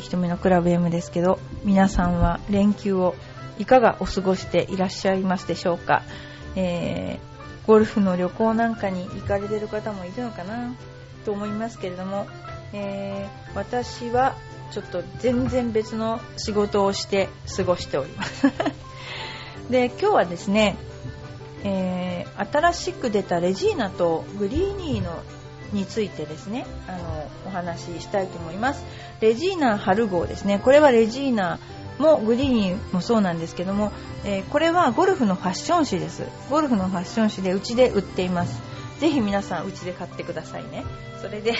はい、バーディーひとみのクラブ M ですけど、皆さんは連休をいかがお過ごしていらっしゃいますでしょうか？えー、ゴルフの旅行なんかに行かれてる方もいるのかな？と思いますけれども、えー、私はちょっと全然別の仕事をして過ごしております で今日はですね、えー、新しく出たレジーナとグリーニーのについてですねあのお話ししたいと思います。レジーナ春号ですね。これはレジーナもグリーニーもそうなんですけども、えー、これはゴルフのファッション誌です。ゴルフのファッション誌でうちで売っています。ぜひ皆さんうちで買ってくださいね。それで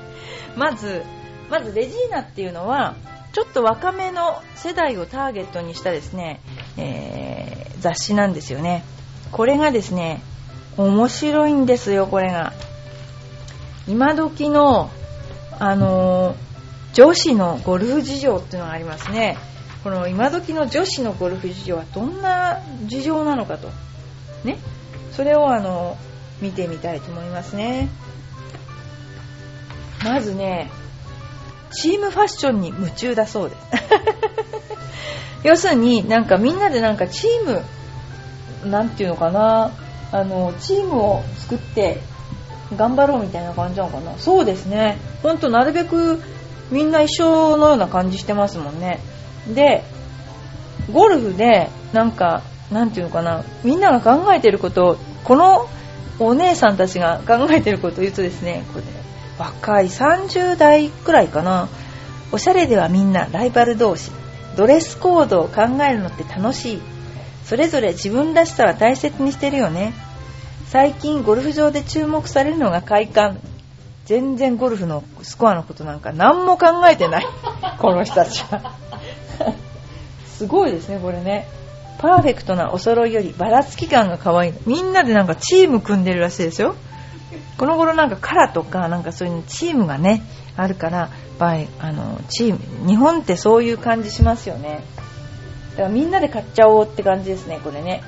まずまずレジーナっていうのはちょっと若めの世代をターゲットにしたですね、えー、雑誌なんですよね。これがですね面白いんですよこれが。今時のあの、女子のゴルフ事情っていうのがありますね。この今時の女子のゴルフ事情はどんな事情なのかと。ね。それをあの見てみたいと思いますね。まずねチームファッションに夢中だそうで。す 要するになんかみんなでなんかチームなんていうのかな。あのチームを作って頑張ろうみたいな感じなのかな？そうですね。ほんとなるべくみんな一緒のような感じしてますもんね。でゴルフでなんかなんていうのかな？みんなが考えてることこのお姉さんたちが考えてることを言うとですねこれ若い30代くらいかな？おしゃれではみんなライバル同士ドレスコードを考えるのって楽しい。それぞれ自分らしさは大切にしてるよね。最近ゴルフ場で注目されるのが快感。全然ゴルフのスコアのことなんか何も考えてない。この人たちは。すごいですねこれね。パーフェクトなお揃いよりばらつき感が可愛い。みんなでなんかチーム組んでるらしいですよ。この頃なんかカラーとかなんかそういうチームがねあるからあのチーム日本ってそういう感じしますよね。だからみんなで買っちゃおうって感じですねこれね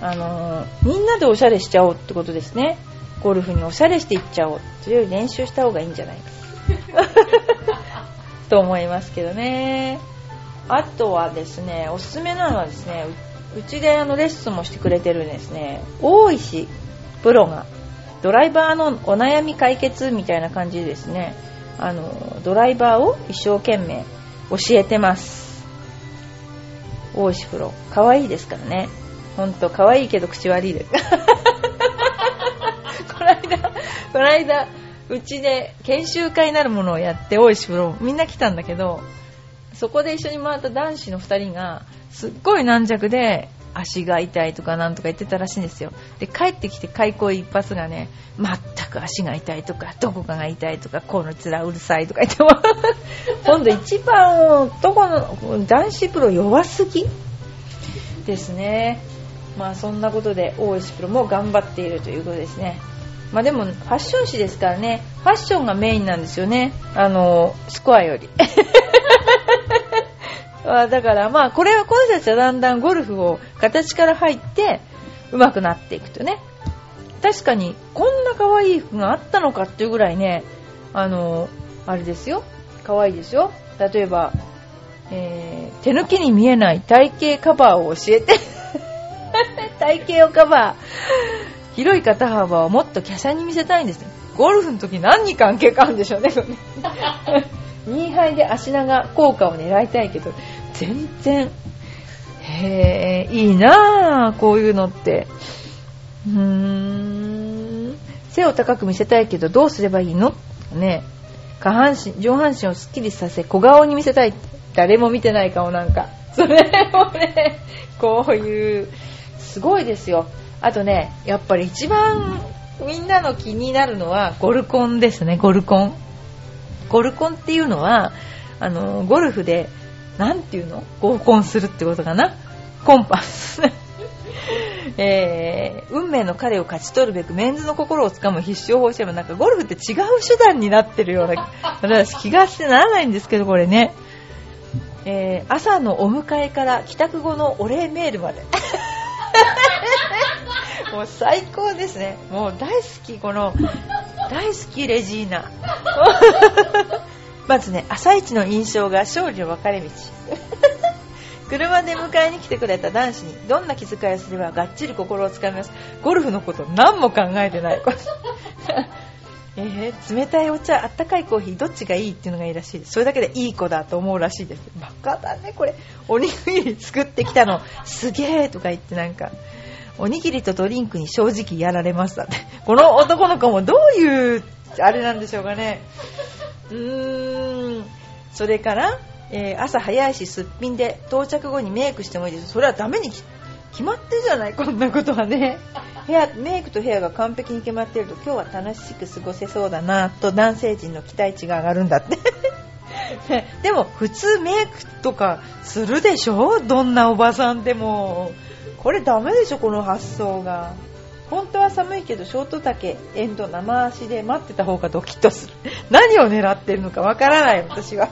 あのみんなでおしゃれしちゃおうってことですね。ゴルフにおしゃれしていっちゃおうそれより練習した方がいいんじゃないか。と思いますけどね。あとはですねおすすめなのはですねうちであのレッスンもしてくれてるんですね大石プロがドライバーのお悩み解決みたいな感じでですねあのドライバーを一生懸命教えてます。大石プロ可愛いですからね。ほんと可愛いけど口悪いで。す この間この間うちで研修会なるものをやって大石プロみんな来たんだけどそこで一緒に回った男子の2人がすっごい軟弱で足が痛いとかなんとか言ってたらしいんですよ。で帰ってきて開口一発がね全く足が痛いとかどこかが痛いとかこの面うるさいとか言っても 今度一番男の男子プロ弱すぎ？ですね。まあそんなことで大石プロも頑張っているということですね。まあでもファッション誌ですからね。ファッションがメインなんですよね。あのスコアより。だからまあこれはこの人たちはだんだんゴルフを形から入って上手くなっていくとね。確かにこんな可愛い服があったのかっていうぐらいねあのあれですよ。可愛いですよ。例えば、えー、手抜きに見えない体型カバーを教えて。体型をカバー。広い肩幅をもっと華奢に見せたいんです。ゴルフの時何に関係があるんでしょうね2杯 で足長効果を狙いたいけど全然へえいいなぁこういうのって。うーん。背を高く見せたいけどどうすればいいの？ね。下半身上半身をすっきりさせ小顔に見せたい。誰も見てない顔なんか。それもねこういうすごいですよ。あとねやっぱり一番みんなの気になるのはゴルコンですねゴルコン。ゴルコンっていうのはあのゴルフで何ていうの？合コンするってことかな？コンパス。えー、運命の彼を勝ち取るべくメンズの心をつかむ必勝法してもなんかゴルフって違う手段になってるような私気がしてならないんですけどこれね、えー、朝のお迎えから帰宅後のお礼メールまで。もう最高ですね。もう大好きこの大好きレジーナ。まずね朝一の印象が勝利の分かれ道。車で迎えに来てくれた男子にどんな気遣いをすればがっちり心をつかみます？ゴルフのこと何も考えてない。えー、冷たいお茶あったかいコーヒーどっちがいいっていうのがいいらしいです。それだけでいい子だと思うらしいです。バカだねこれ。おにぎり作ってきたの。すげえとか言ってなんか。おにぎりとドリンクに正直やられましたって。この男の子もどういうあれなんでしょうかね。うーん。それからえー、朝早いしすっぴんで到着後にメイクしてもいいです。それはダメに決まってるじゃない？こんなことはね。ヘアメイクとヘアが完璧に決まってると今日は楽しく過ごせそうだなと男性陣の期待値が上がるんだって。でも普通メイクとかするでしょ？どんなおばさんでも。これダメでしょこの発想が。本当は寒いけどショート丈エンド生足で待ってた方がドキッとする。何を狙ってるのかわからない私は。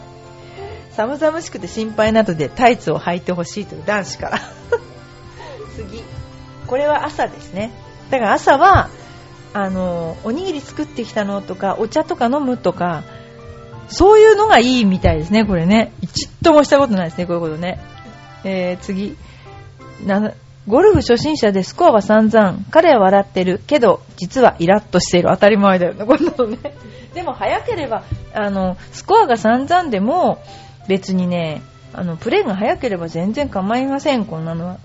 寒々しくて心配などでタイツを履いてほしいという男子から。次。これは朝ですね。だから朝はあのおにぎり作ってきたのとかお茶とか飲むとかそういうのがいいみたいですねこれね。ちっともしたことないですねこういうことね、えー、次。ゴルフ初心者でスコアは散々彼は笑ってるけど実はイラッとしている当たり前だよねこんなのねでも早ければあのスコアが散々でも別にね、あの、プレーが早ければ全然構いません、こんなのは。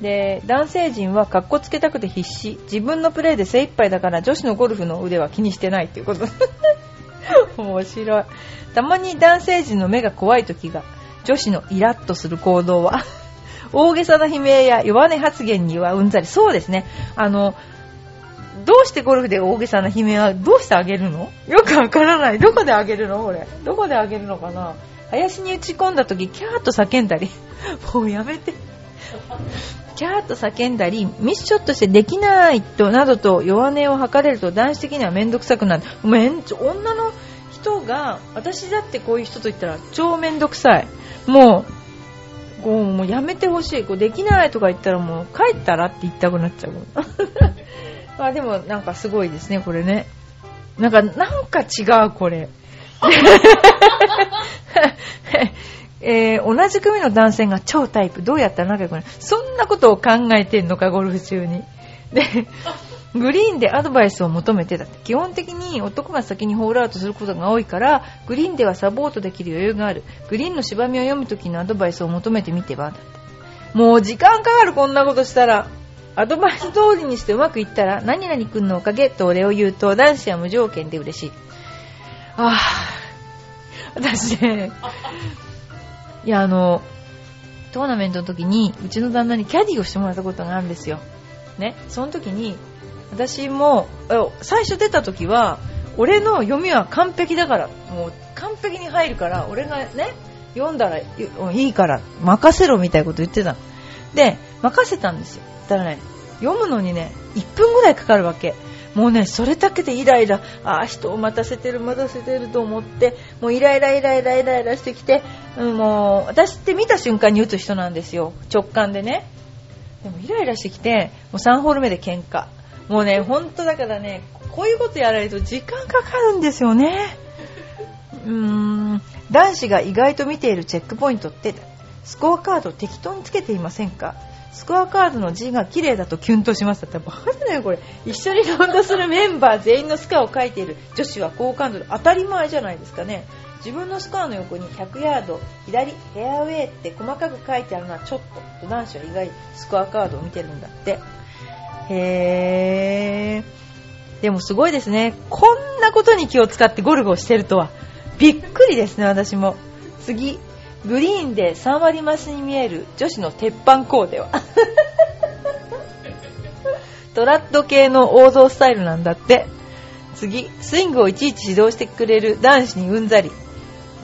で、男性陣は格好つけたくて必死。自分のプレーで精一杯だから女子のゴルフの腕は気にしてないっていうこと。面白い。たまに男性陣の目が怖い時が、女子のイラッとする行動は、大げさな悲鳴や弱音発言にはうんざり。そうですね。あの、どうしてゴルフで大げさな悲鳴はどうしてあげるの？よくわからない。どこであげるの？これ。どこであげるのかな？林に打ち込んだ時キャーッと叫んだり もうやめてキャーッと叫んだりミスショットしてできないとなどと弱音を吐かれると男子的には面倒くさくなるめん女の人が私だってこういう人と言ったら超面倒くさいもうこうもうやめてほしい。こうできないとか言ったらもう帰ったらって言いたくなっちゃう。まあでもなんかすごいですねこれね。なんかなんか違うこれ。えー、同じ組の男性が超タイプ。どうやったら仲良くなる？そんなことを考えてんのかゴルフ中に。でグリーンでアドバイスを求めてだって基本的に男が先にホールアウトすることが多いからグリーンではサポートできる余裕がある。グリーンの芝みを読む時のアドバイスを求めてみてはだってもう時間かかるこんなことしたら。アドバイス通りにしてうまくいったら何々君のおかげと俺を言うと男子は無条件で嬉しい。ああ私ね。いやあのトーナメントの時にうちの旦那にキャディをしてもらったことがあるんですよ。ね。その時に私も最初出た時は俺の読みは完璧だからもう完璧に入るから俺がね読んだらいいから任せろみたいなこと言ってた。で任せたんですよ。たらね読むのにね1分ぐらいかかるわけ。もうねそれだけでイライラああ人を待たせてる待たせてると思ってもうイライライライライライラしてきて、うん、もう私って見た瞬間に打つ人なんですよ。直感でね。でもイライラしてきてもう3ホール目で喧嘩。もうね本当だからねこういうことやられると時間かかるんですよね。うーん。男子が意外と見ているチェックポイントってスコアカード適当につけていませんか？スコアカードの字が綺麗だとキュンとします。だってバカだよこれ。一緒にラウンドするメンバー全員のスコアを書いている。女子は好感度で当たり前じゃないですかね。自分のスコアの横に100ヤード左フェアウェイって細かく書いてあるのはちょっと。男子は意外スコアカードを見てるんだって。へー。でもすごいですね。こんなことに気を使ってゴルフをしてるとは。びっくりですね私も。次。グリーンで3割増しに見える女子の鉄板コーデは。トラッド系の王道スタイルなんだって。次。スイングをいちいち指導してくれる男子にうんざり。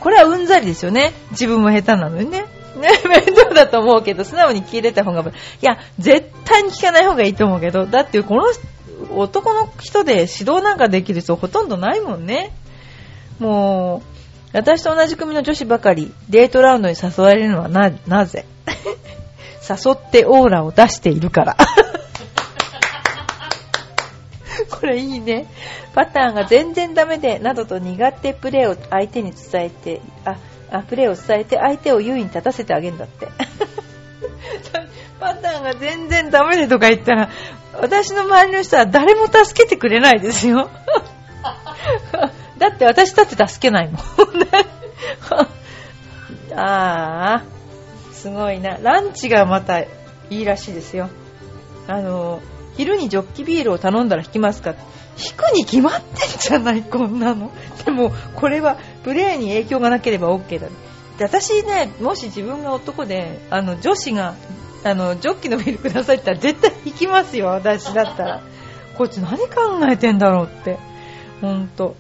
これはうんざりですよね。自分も下手なのにねね、面倒だと思うけど、素直に聞いてた方が、いや、絶対に聞かない方がいいと思うけど、だってこの男の人で指導なんかできる人ほとんどないもんね。もう、私と同じ組の女子ばかりデートラウンドに誘われるのはな、なぜ？誘ってオーラを出しているから。これいいね。パターンが全然ダメで、などと苦手プレーを相手に伝えて、あ、あプレーを伝えて相手を優位に立たせてあげるんだって。パターンが全然ダメでとか言ったら、私の周りの人は誰も助けてくれないですよ。だって私だって助けないもん。ああ、すごいな。ランチがまたいいらしいですよ。あの、昼にジョッキビールを頼んだら引きますか？引くに決まってんじゃない こんなの。でも、これはプレーに影響がなければ OK だ。で私ね、もし自分が男で、あの、女子が、あの、ジョッキのビールくださいって言ったら絶対引きますよ、私だったら。こいつ何考えてんだろうって。ほんと。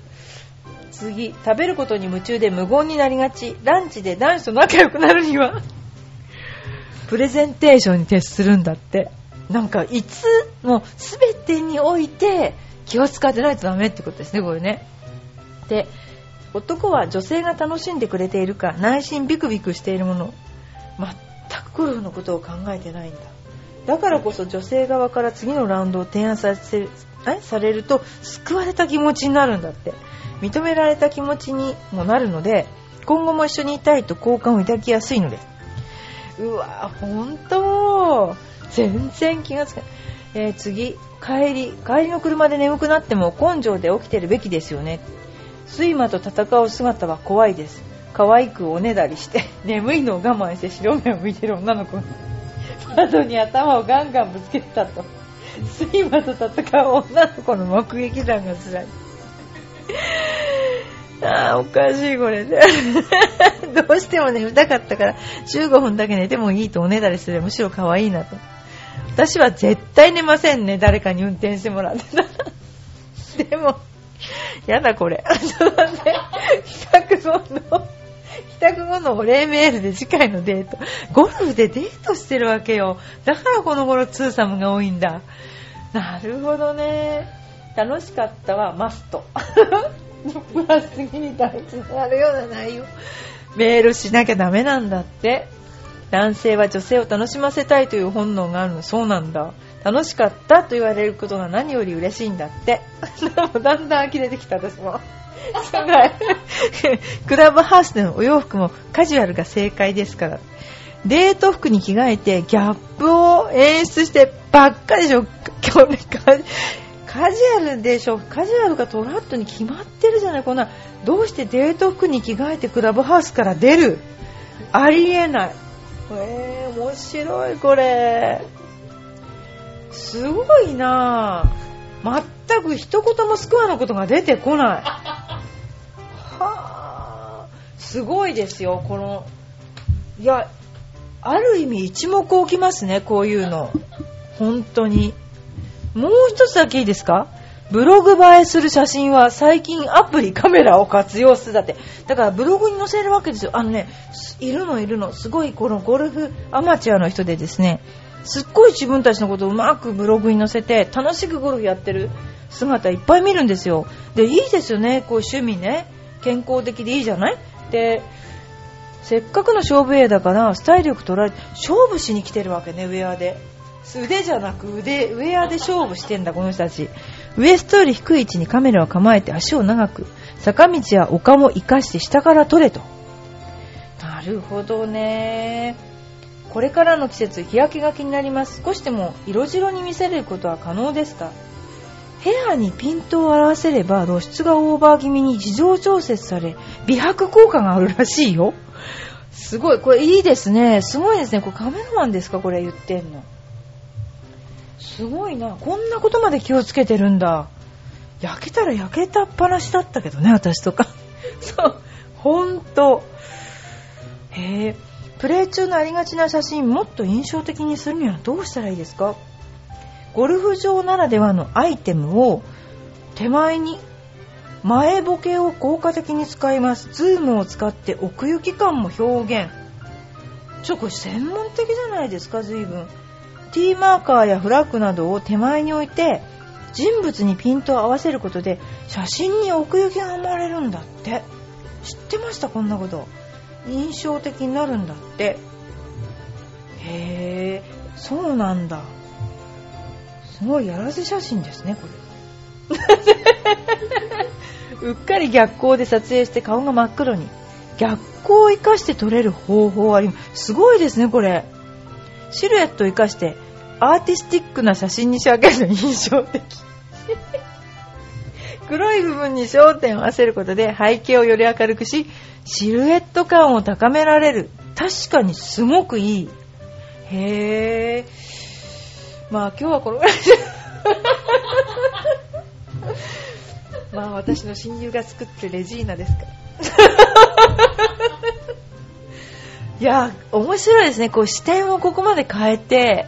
次、食べることに夢中で無言になりがち。ランチで男子と仲良くなるにはプレゼンテーションに徹するんだって。なんか、いつも全てにおいて気を使ってないとダメってことですね、これね。で、男は女性が楽しんでくれているか、内心ビクビクしているもの、全くゴルフのことを考えてないんだ。だからこそ女性側から次のラウンドを提案させされると救われた気持ちになるんだって。認められた気持ちにもなるので、今後も一緒にいたいと好感を抱きやすいのです。うわ本当全然気がつかない。えー、次、帰り。帰りの車で眠くなっても根性で起きてるべきですよね。睡魔と戦う姿は怖いです。可愛くおねだりして、眠いのを我慢して白目を見てる女の子。窓に頭をガンガンぶつけたと。睡魔と戦う女の子の目撃談が辛い。ああ、おかしいこれね。どうしても眠たかったから15分だけ寝てもいいとおねだりすればむしろ可愛いなと。私は絶対寝ませんね、誰かに運転してもらってた。でも、やだこれ。ちょっと待って、帰宅後の、帰宅後のお礼メールで次回のデート。ゴルフでデートしてるわけよ。だからこの頃ツーサムが多いんだ。なるほどね。楽しかったはマスト。プラス次に大事になるような内容。メールしなきゃダメなんだって。男性は女性を楽しませたいという本能があるの。そうなんだ。楽しかったと言われることが何より嬉しいんだって。だんだん呆れてきた私も。すごい。クラブハウスでのお洋服もカジュアルが正解ですから。デート服に着替えてギャップを演出してばっかりでしょ。今日カジュアルでしょ。カジュアルがトラットに決まってるじゃない。こんな、どうしてデート服に着替えてクラブハウスから出る？ありえない。えー、面白いこれ。すごいなぁ。全く一言もスコアのことが出てこない。はぁ。すごいですよ、この。いや、ある意味一目置きますね、こういうの。本当に。もう一つだけいいですか？ブログ映えする写真は最近アプリカメラを活用するだって。だからブログに載せるわけですよ。あのね、いるのいるの。すごいこのゴルフアマチュアの人でですね、すっごい自分たちのことをうまくブログに載せて楽しくゴルフやってる姿いっぱい見るんですよ。で、いいですよね。こう趣味ね。健康的でいいじゃない？で、せっかくの勝負絵だからスタイルよく捉えて勝負しに来てるわけね、ウェアで。腕じゃなく腕、ウェアで勝負してんだ、この人たち。ウエストより低い位置にカメラを構えて足を長く、坂道や丘も生かして下から撮れと。なるほどね。これからの季節、日焼けが気になります。少しでも色白に見せることは可能ですか？ヘアにピントを合わせれば露出がオーバー気味に自動調節され、美白効果があるらしいよ。すごい。これいいですね。すごいですね。これカメラマンですか？これ言ってんの。すごいな。こんなことまで気をつけてるんだ。焼けたら焼けたっぱなしだったけどね、私とか。そう。ほんと。へえ。プレイ中のありがちな写真もっと印象的にするにはどうしたらいいですか？ゴルフ場ならではのアイテムを手前に前ボケを効果的に使います。ズームを使って奥行き感も表現。ちょ、これ専門的じゃないですか、随分。T マーカーやフラッグなどを手前に置いて人物にピントを合わせることで写真に奥行きが生まれるんだって。知ってましたこんなこと。印象的になるんだって。へえそうなんだ。すごいやらせ写真ですねこれ。うっかり逆光で撮影して顔が真っ黒に。逆光を生かして撮れる方法ありすごいですね、これ。シルエットを生かしてアーティスティックな写真に仕上げるの印象的。黒い部分に焦点を合わせることで背景をより明るくし、シルエット感を高められる。確かにすごくいい。へー。まあ今日はこのぐらいで。まあ私の親友が作ってレジーナですから。いや、面白いですね。こう視点をここまで変えて、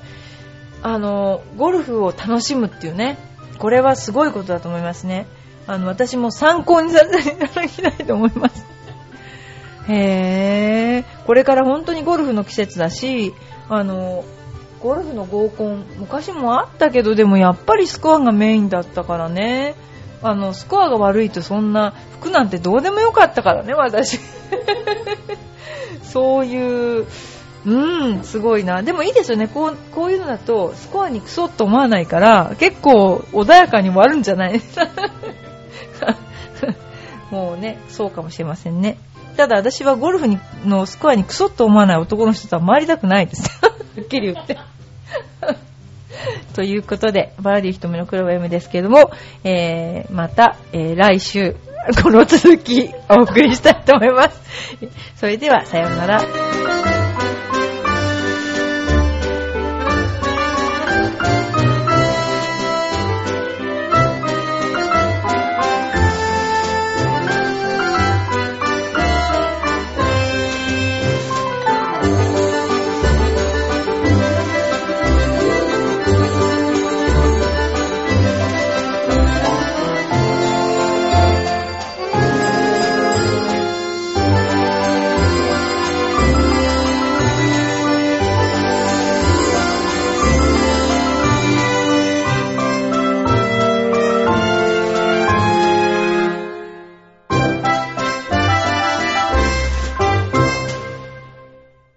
あの、ゴルフを楽しむっていうね。これはすごいことだと思いますね。あの、私も参考にさせていただきたいと思います。へー。これから本当にゴルフの季節だし、あの、ゴルフの合コン、昔もあったけど、でもやっぱりスコアがメインだったからね。あの、スコアが悪いとそんな服なんてどうでもよかったからね、私。そういう、うん、すごいな。でもいいですよね。こう、こういうのだと、スコアにクソと思わないから、結構穏やかに終わるんじゃない？もうね、そうかもしれませんね。ただ私はゴルフにのスコアにクソッと思わない男の人とは回りたくないです。はっきり言って。ということで、バーディー瞳のクロー M ですけれども、えー、また、えー、来週、この続きお送りしたいと思います。それでは、さようなら。